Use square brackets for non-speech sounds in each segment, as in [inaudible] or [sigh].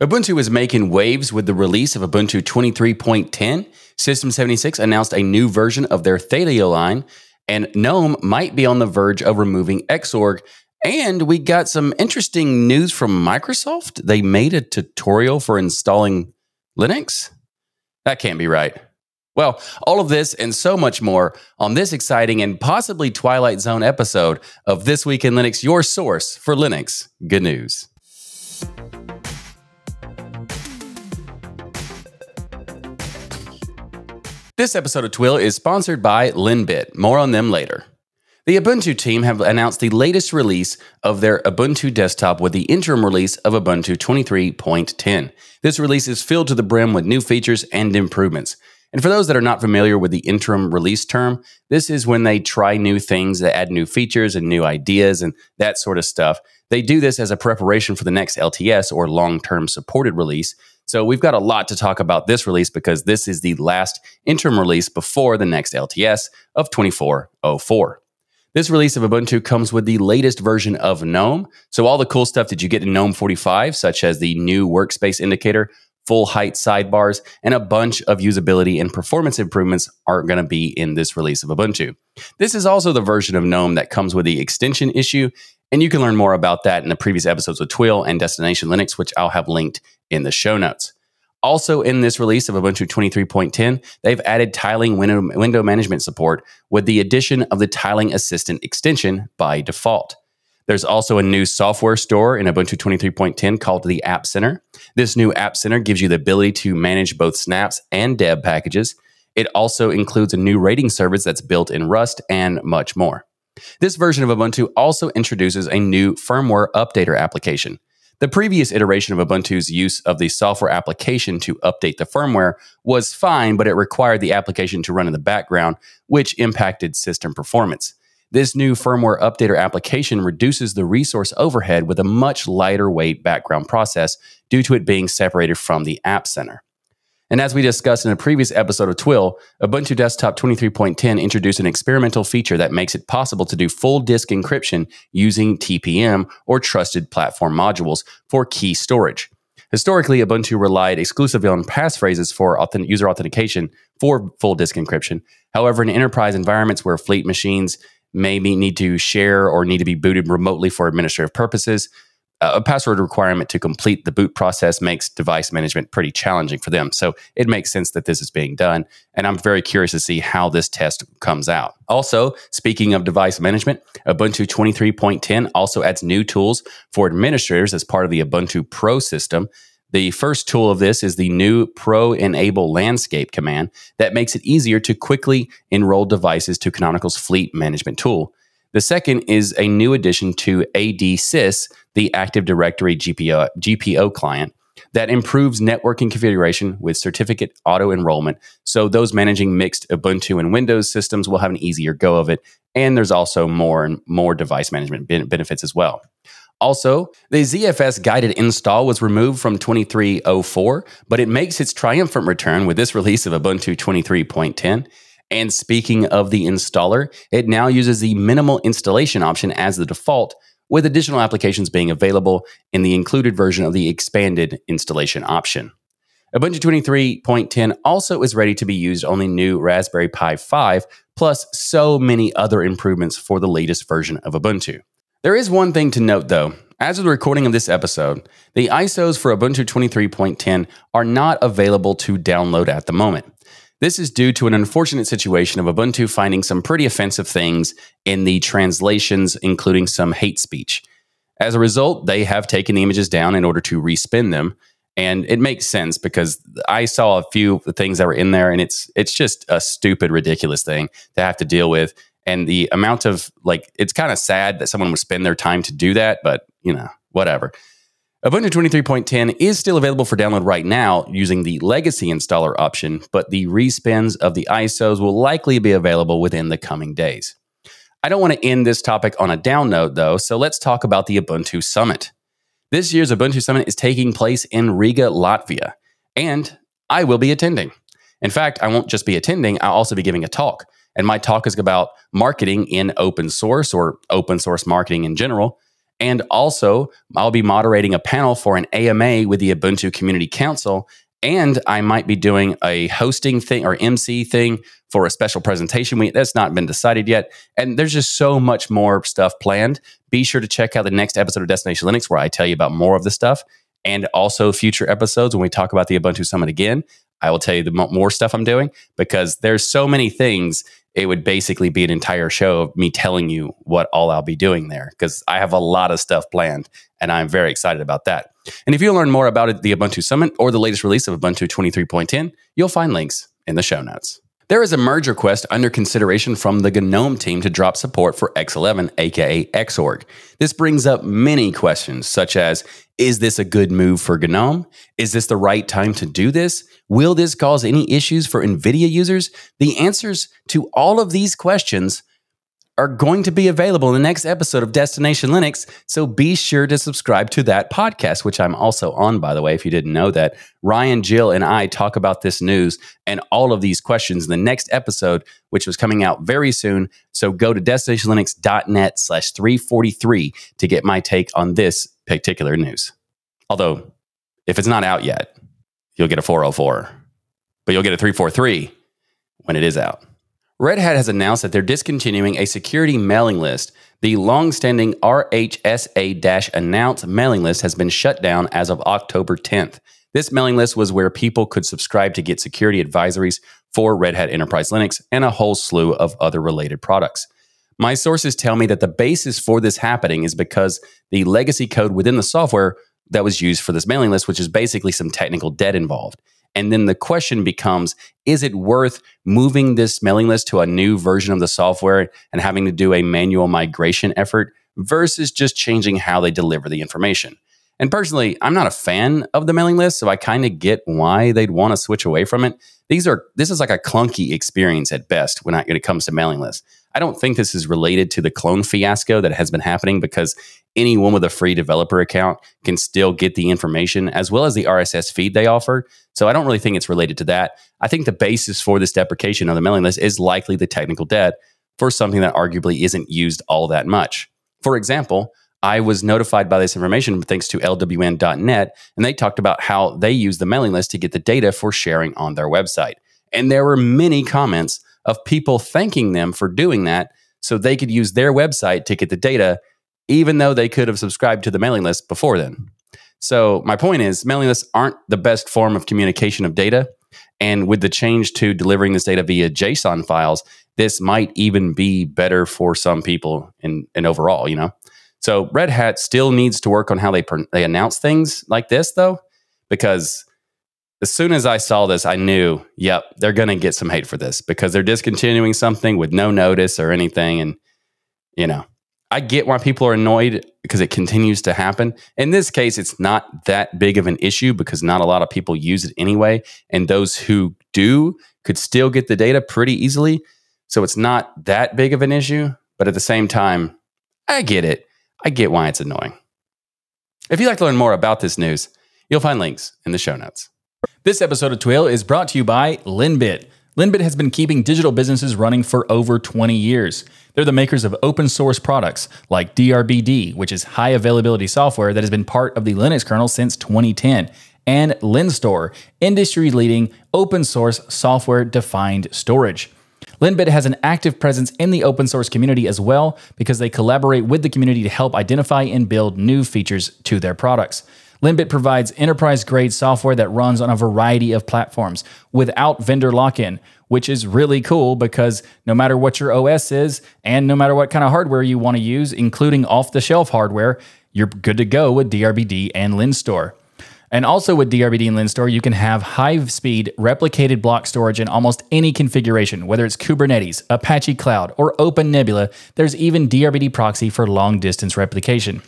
Ubuntu is making waves with the release of Ubuntu 23.10. System 76 announced a new version of their Thelio line, and GNOME might be on the verge of removing Xorg. And we got some interesting news from Microsoft. They made a tutorial for installing Linux. That can't be right. Well, all of this and so much more on this exciting and possibly Twilight Zone episode of This Week in Linux, your source for Linux good news. This episode of TWIL is sponsored by Linbit. More on them later. The Ubuntu team have announced the latest release of their Ubuntu desktop with the interim release of Ubuntu 23.10. This release is filled to the brim with new features and improvements. And for those that are not familiar with the interim release term, this is when they try new things they add new features and new ideas and that sort of stuff. They do this as a preparation for the next LTS or long term supported release. So we've got a lot to talk about this release because this is the last interim release before the next LTS of 2404. This release of Ubuntu comes with the latest version of GNOME. So all the cool stuff that you get in GNOME 45, such as the new workspace indicator, full height sidebars, and a bunch of usability and performance improvements aren't going to be in this release of Ubuntu. This is also the version of GNOME that comes with the extension issue, and you can learn more about that in the previous episodes with TWIL and Destination Linux, which I'll have linked in the show notes. Also, in this release of Ubuntu 23.10, they've added tiling window, window management support with the addition of the Tiling Assistant extension by default. There's also a new software store in Ubuntu 23.10 called the App Center. This new App Center gives you the ability to manage both snaps and deb packages. It also includes a new rating service that's built in Rust and much more. This version of Ubuntu also introduces a new firmware updater application. The previous iteration of Ubuntu's use of the software application to update the firmware was fine, but it required the application to run in the background, which impacted system performance. This new firmware updater application reduces the resource overhead with a much lighter weight background process due to it being separated from the App Center. And as we discussed in a previous episode of TWIL, Ubuntu Desktop 23.10 introduced an experimental feature that makes it possible to do full disk encryption using TPM or trusted platform modules for key storage. Historically, Ubuntu relied exclusively on passphrases for user authentication for full disk encryption. However, in enterprise environments where fleet machines maybe need to share or need to be booted remotely for administrative purposes. A password requirement to complete the boot process makes device management pretty challenging for them. So it makes sense that this is being done. And I'm very curious to see how this test comes out. Also, speaking of device management, Ubuntu 23.10 also adds new tools for administrators as part of the Ubuntu Pro system. The first tool of this is the new Pro Enable Landscape command that makes it easier to quickly enroll devices to Canonical's fleet management tool. The second is a new addition to ADSys, the Active Directory GPO, GPO client, that improves networking configuration with certificate auto enrollment. So those managing mixed Ubuntu and Windows systems will have an easier go of it. And there's also more and more device management benefits as well. Also, the ZFS guided install was removed from 2304, but it makes its triumphant return with this release of Ubuntu 23.10. And speaking of the installer, it now uses the minimal installation option as the default, with additional applications being available in the included version of the expanded installation option. Ubuntu 23.10 also is ready to be used on the new Raspberry Pi 5, plus so many other improvements for the latest version of Ubuntu. There is one thing to note though. As of the recording of this episode, the ISOs for Ubuntu 23.10 are not available to download at the moment. This is due to an unfortunate situation of Ubuntu finding some pretty offensive things in the translations, including some hate speech. As a result, they have taken the images down in order to respin them. And it makes sense because I saw a few things that were in there, and it's it's just a stupid, ridiculous thing to have to deal with and the amount of like it's kind of sad that someone would spend their time to do that but you know whatever ubuntu 23.10 is still available for download right now using the legacy installer option but the respins of the isos will likely be available within the coming days. I don't want to end this topic on a down note though so let's talk about the ubuntu summit. This year's ubuntu summit is taking place in riga latvia and i will be attending. In fact i won't just be attending i'll also be giving a talk and my talk is about marketing in open source or open source marketing in general. And also, I'll be moderating a panel for an AMA with the Ubuntu Community Council. And I might be doing a hosting thing or MC thing for a special presentation week. That's not been decided yet. And there's just so much more stuff planned. Be sure to check out the next episode of Destination Linux where I tell you about more of the stuff and also future episodes when we talk about the Ubuntu Summit again. I will tell you the more stuff I'm doing because there's so many things. It would basically be an entire show of me telling you what all I'll be doing there because I have a lot of stuff planned and I'm very excited about that. And if you learn more about the Ubuntu Summit or the latest release of Ubuntu 23.10, you'll find links in the show notes. There is a merge request under consideration from the GNOME team to drop support for X11, aka Xorg. This brings up many questions, such as Is this a good move for GNOME? Is this the right time to do this? Will this cause any issues for NVIDIA users? The answers to all of these questions are going to be available in the next episode of Destination Linux. So be sure to subscribe to that podcast, which I'm also on, by the way, if you didn't know that. Ryan, Jill, and I talk about this news and all of these questions in the next episode, which was coming out very soon. So go to destinationlinux.net slash 343 to get my take on this particular news. Although, if it's not out yet, you'll get a 404, but you'll get a 343 when it is out. Red Hat has announced that they're discontinuing a security mailing list. The long-standing RHSA announce mailing list has been shut down as of October 10th. This mailing list was where people could subscribe to get security advisories for Red Hat Enterprise Linux and a whole slew of other related products. My sources tell me that the basis for this happening is because the legacy code within the software that was used for this mailing list, which is basically some technical debt involved. And then the question becomes is it worth moving this mailing list to a new version of the software and having to do a manual migration effort versus just changing how they deliver the information? And personally, I'm not a fan of the mailing list, so I kind of get why they'd want to switch away from it. These are this is like a clunky experience at best when, I, when it comes to mailing lists. I don't think this is related to the clone fiasco that has been happening because anyone with a free developer account can still get the information as well as the RSS feed they offer. So I don't really think it's related to that. I think the basis for this deprecation of the mailing list is likely the technical debt for something that arguably isn't used all that much. For example, I was notified by this information thanks to LWN.net, and they talked about how they use the mailing list to get the data for sharing on their website. And there were many comments of people thanking them for doing that so they could use their website to get the data even though they could have subscribed to the mailing list before then. So, my point is, mailing lists aren't the best form of communication of data. And with the change to delivering this data via JSON files, this might even be better for some people in overall, you know? So, Red Hat still needs to work on how they, they announce things like this, though, because as soon as I saw this, I knew, yep, they're going to get some hate for this because they're discontinuing something with no notice or anything. And, you know, I get why people are annoyed because it continues to happen. In this case, it's not that big of an issue because not a lot of people use it anyway. And those who do could still get the data pretty easily. So it's not that big of an issue. But at the same time, I get it. I get why it's annoying. If you'd like to learn more about this news, you'll find links in the show notes. This episode of TWIL is brought to you by Linbit. Linbit has been keeping digital businesses running for over 20 years. They're the makers of open source products like DRBD, which is high availability software that has been part of the Linux kernel since 2010, and LINSTOR, industry leading open source software defined storage. Linbit has an active presence in the open source community as well because they collaborate with the community to help identify and build new features to their products. Linbit provides enterprise grade software that runs on a variety of platforms without vendor lock in, which is really cool because no matter what your OS is and no matter what kind of hardware you want to use, including off the shelf hardware, you're good to go with DRBD and LINSTOR. And also with DRBD and LINSTOR, you can have high speed replicated block storage in almost any configuration, whether it's Kubernetes, Apache Cloud, or OpenNebula. There's even DRBD proxy for long distance replication.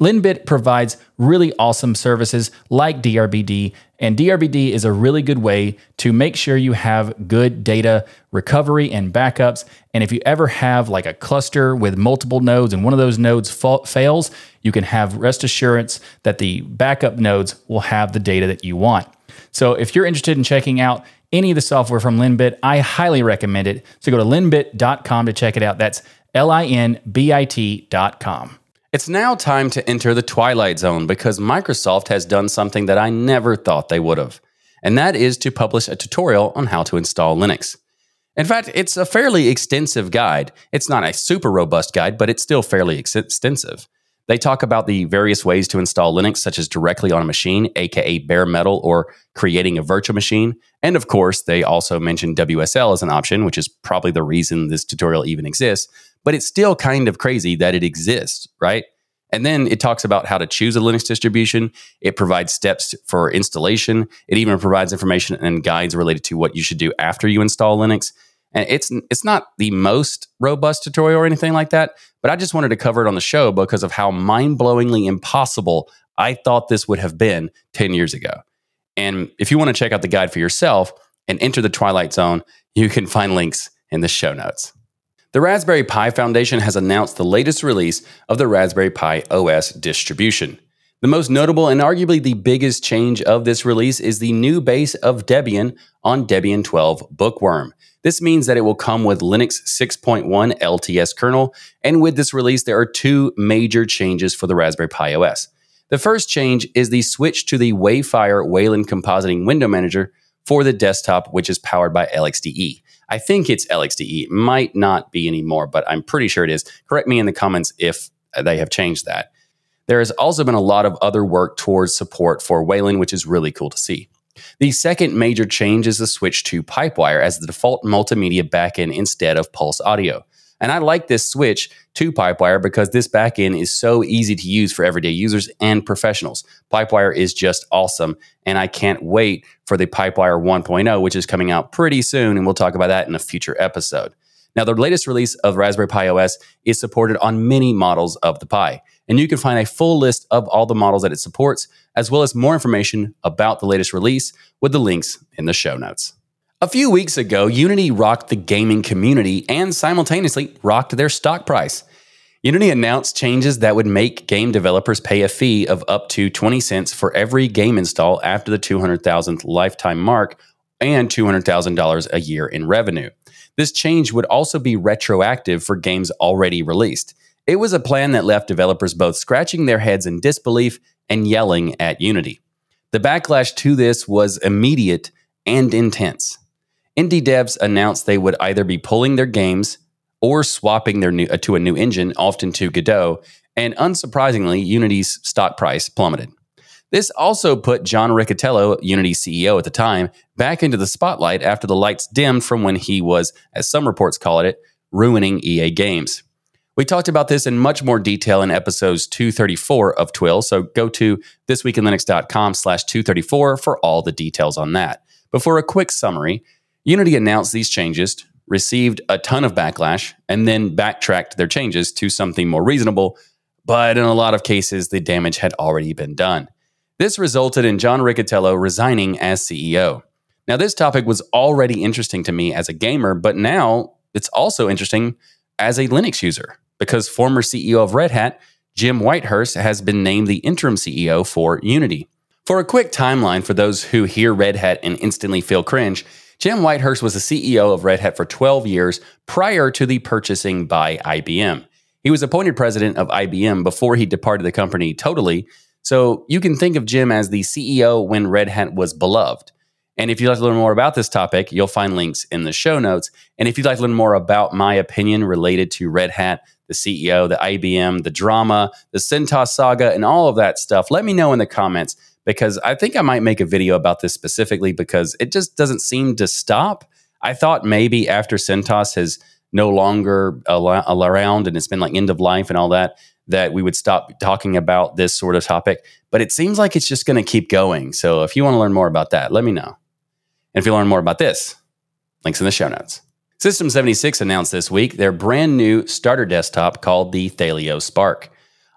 Linbit provides really awesome services like DRBD and DRBD is a really good way to make sure you have good data recovery and backups. And if you ever have like a cluster with multiple nodes and one of those nodes fa- fails, you can have rest assurance that the backup nodes will have the data that you want. So if you're interested in checking out any of the software from Linbit, I highly recommend it. So go to linbit.com to check it out. That's L I N B I T.com. It's now time to enter the twilight zone because Microsoft has done something that I never thought they would have, and that is to publish a tutorial on how to install Linux. In fact, it's a fairly extensive guide. It's not a super robust guide, but it's still fairly ex- extensive. They talk about the various ways to install Linux, such as directly on a machine, aka bare metal, or creating a virtual machine. And of course, they also mention WSL as an option, which is probably the reason this tutorial even exists but it's still kind of crazy that it exists, right? And then it talks about how to choose a Linux distribution. It provides steps for installation. It even provides information and guides related to what you should do after you install Linux. And it's it's not the most robust tutorial or anything like that, but I just wanted to cover it on the show because of how mind-blowingly impossible I thought this would have been 10 years ago. And if you want to check out the guide for yourself and enter the Twilight Zone, you can find links in the show notes. The Raspberry Pi Foundation has announced the latest release of the Raspberry Pi OS distribution. The most notable and arguably the biggest change of this release is the new base of Debian on Debian 12 Bookworm. This means that it will come with Linux 6.1 LTS kernel, and with this release, there are two major changes for the Raspberry Pi OS. The first change is the switch to the Wayfire Wayland compositing window manager for the desktop, which is powered by LXDE. I think it's LXDE. It might not be anymore, but I'm pretty sure it is. Correct me in the comments if they have changed that. There has also been a lot of other work towards support for Wayland, which is really cool to see. The second major change is the switch to Pipewire as the default multimedia backend instead of Pulse Audio. And I like this switch to Pipewire because this backend is so easy to use for everyday users and professionals. Pipewire is just awesome. And I can't wait for the Pipewire 1.0, which is coming out pretty soon. And we'll talk about that in a future episode. Now, the latest release of Raspberry Pi OS is supported on many models of the Pi. And you can find a full list of all the models that it supports, as well as more information about the latest release with the links in the show notes. A few weeks ago, Unity rocked the gaming community and simultaneously rocked their stock price. Unity announced changes that would make game developers pay a fee of up to 20 cents for every game install after the 200,000th lifetime mark and $200,000 a year in revenue. This change would also be retroactive for games already released. It was a plan that left developers both scratching their heads in disbelief and yelling at Unity. The backlash to this was immediate and intense indie devs announced they would either be pulling their games or swapping their new uh, to a new engine, often to Godot, and unsurprisingly, Unity's stock price plummeted. This also put John Riccitiello, Unity CEO at the time, back into the spotlight after the lights dimmed from when he was, as some reports call it, ruining EA games. We talked about this in much more detail in episodes 234 of TWIL, so go to thisweekinlinux.com slash 234 for all the details on that. But for a quick summary, Unity announced these changes, received a ton of backlash, and then backtracked their changes to something more reasonable. But in a lot of cases, the damage had already been done. This resulted in John Riccitiello resigning as CEO. Now, this topic was already interesting to me as a gamer, but now it's also interesting as a Linux user because former CEO of Red Hat, Jim Whitehurst, has been named the interim CEO for Unity. For a quick timeline for those who hear Red Hat and instantly feel cringe, Jim Whitehurst was the CEO of Red Hat for 12 years prior to the purchasing by IBM. He was appointed president of IBM before he departed the company totally. So you can think of Jim as the CEO when Red Hat was beloved. And if you'd like to learn more about this topic, you'll find links in the show notes. And if you'd like to learn more about my opinion related to Red Hat, the CEO, the IBM, the drama, the CentOS saga, and all of that stuff, let me know in the comments because I think I might make a video about this specifically because it just doesn't seem to stop. I thought maybe after CentOS has no longer around and it's been like end of life and all that, that we would stop talking about this sort of topic. But it seems like it's just going to keep going. So if you want to learn more about that, let me know. And if you learn more about this, links in the show notes. System 76 announced this week their brand new starter desktop called the Thelio Spark.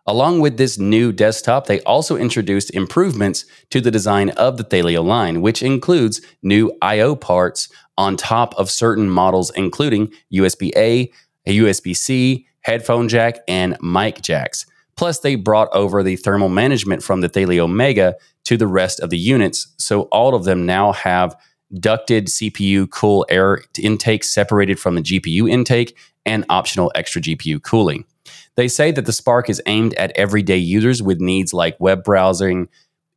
Along with this new desktop, they also introduced improvements to the design of the Thelio line, which includes new I/O parts on top of certain models, including USB a USB C, headphone jack, and mic jacks. Plus, they brought over the thermal management from the Thelio Mega to the rest of the units, so all of them now have ducted CPU cool air intake separated from the GPU intake and optional extra GPU cooling. They say that the Spark is aimed at everyday users with needs like web browsing,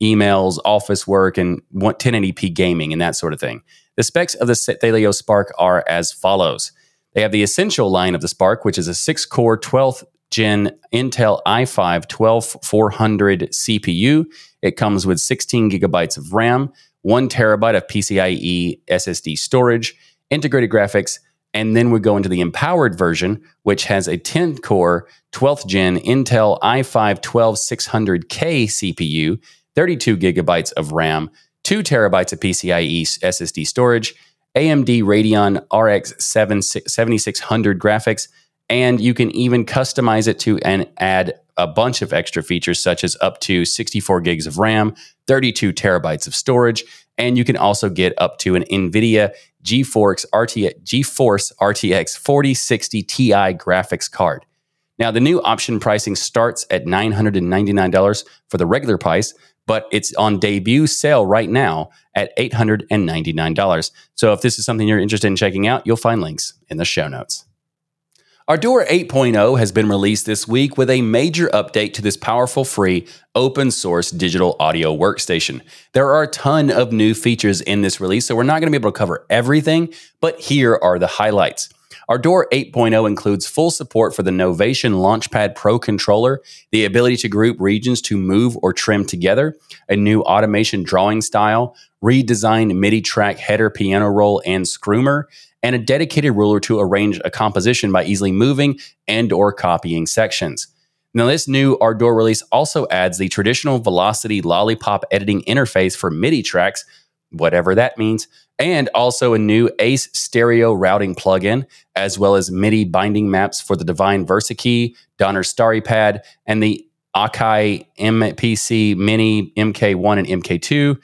emails, office work, and 1080p gaming and that sort of thing. The specs of the Thelio Spark are as follows. They have the essential line of the Spark, which is a six core 12th gen Intel i5 12400 CPU. It comes with 16 gigabytes of RAM, one terabyte of PCIe SSD storage, integrated graphics, and then we go into the empowered version, which has a 10 core 12th gen Intel i5 12600K CPU, 32 gigabytes of RAM, 2 terabytes of PCIe SSD storage, AMD Radeon RX 7600 graphics, and you can even customize it to and add a bunch of extra features such as up to 64 gigs of RAM, 32 terabytes of storage, and you can also get up to an NVIDIA GeForce RTX, GeForce RTX 4060 Ti graphics card. Now, the new option pricing starts at $999 for the regular price, but it's on debut sale right now at $899. So if this is something you're interested in checking out, you'll find links in the show notes. Ardour 8.0 has been released this week with a major update to this powerful, free, open source digital audio workstation. There are a ton of new features in this release, so we're not going to be able to cover everything, but here are the highlights. Ardour 8.0 includes full support for the Novation Launchpad Pro controller, the ability to group regions to move or trim together, a new automation drawing style, redesigned MIDI track header piano roll and scroomer, and a dedicated ruler to arrange a composition by easily moving and or copying sections. Now, this new Ardour release also adds the traditional Velocity Lollipop editing interface for MIDI tracks, whatever that means, and also a new Ace stereo routing plugin, as well as MIDI binding maps for the Devine VersaKey, Donner Starry Pad, and the Akai MPC Mini MK1 and MK2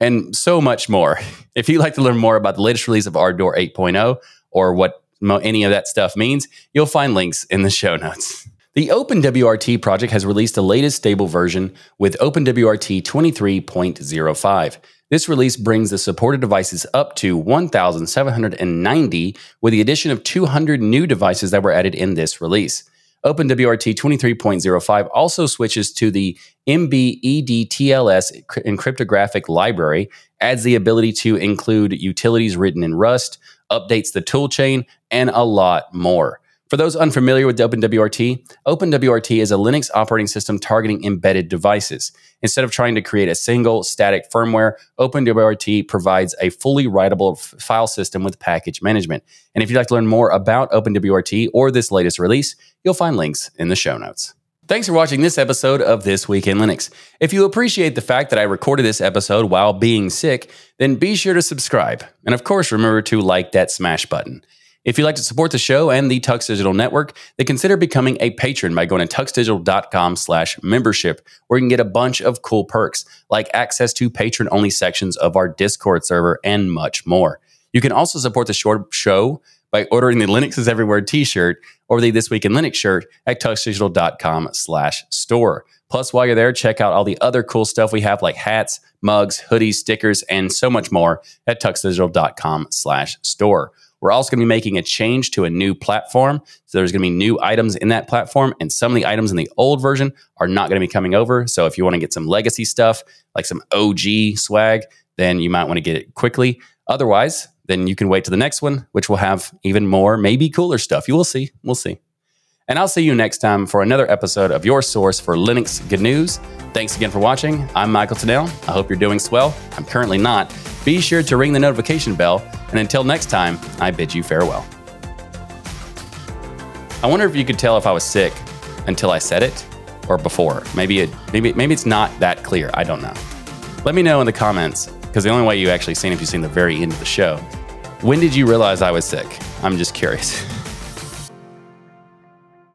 and so much more. [laughs] If you'd like to learn more about the latest release of Ardour 8.0 or what any of that stuff means, you'll find links in the show notes. The OpenWRT project has released the latest stable version with OpenWRT 23.05. This release brings the supported devices up to 1,790 with the addition of 200 new devices that were added in this release. OpenWRT 23.05 also switches to the MBEDTLS encryptographic library, adds the ability to include utilities written in Rust, updates the toolchain, and a lot more. For those unfamiliar with OpenWRT, OpenWRT is a Linux operating system targeting embedded devices. Instead of trying to create a single static firmware, OpenWRT provides a fully writable f- file system with package management. And if you'd like to learn more about OpenWRT or this latest release, you'll find links in the show notes. Thanks for watching this episode of This Week in Linux. If you appreciate the fact that I recorded this episode while being sick, then be sure to subscribe. And of course, remember to like that smash button. If you'd like to support the show and the Tux Digital Network, then consider becoming a patron by going to tuxdigital.com slash membership, where you can get a bunch of cool perks, like access to patron-only sections of our Discord server and much more. You can also support the short show by ordering the Linux is Everywhere t-shirt or the This Week in Linux shirt at tuxdigital.com slash store. Plus, while you're there, check out all the other cool stuff we have like hats, mugs, hoodies, stickers, and so much more at tuxdigital.com slash store. We're also going to be making a change to a new platform. So there's going to be new items in that platform, and some of the items in the old version are not going to be coming over. So if you want to get some legacy stuff, like some OG swag, then you might want to get it quickly. Otherwise, then you can wait to the next one, which will have even more, maybe cooler stuff. You will see. We'll see. And I'll see you next time for another episode of your source for Linux good news. Thanks again for watching. I'm Michael Tunnell. I hope you're doing swell. I'm currently not. Be sure to ring the notification bell. And until next time, I bid you farewell. I wonder if you could tell if I was sick until I said it or before. Maybe it maybe maybe it's not that clear. I don't know. Let me know in the comments because the only way you actually seen if you've seen the very end of the show. When did you realize I was sick? I'm just curious. [laughs]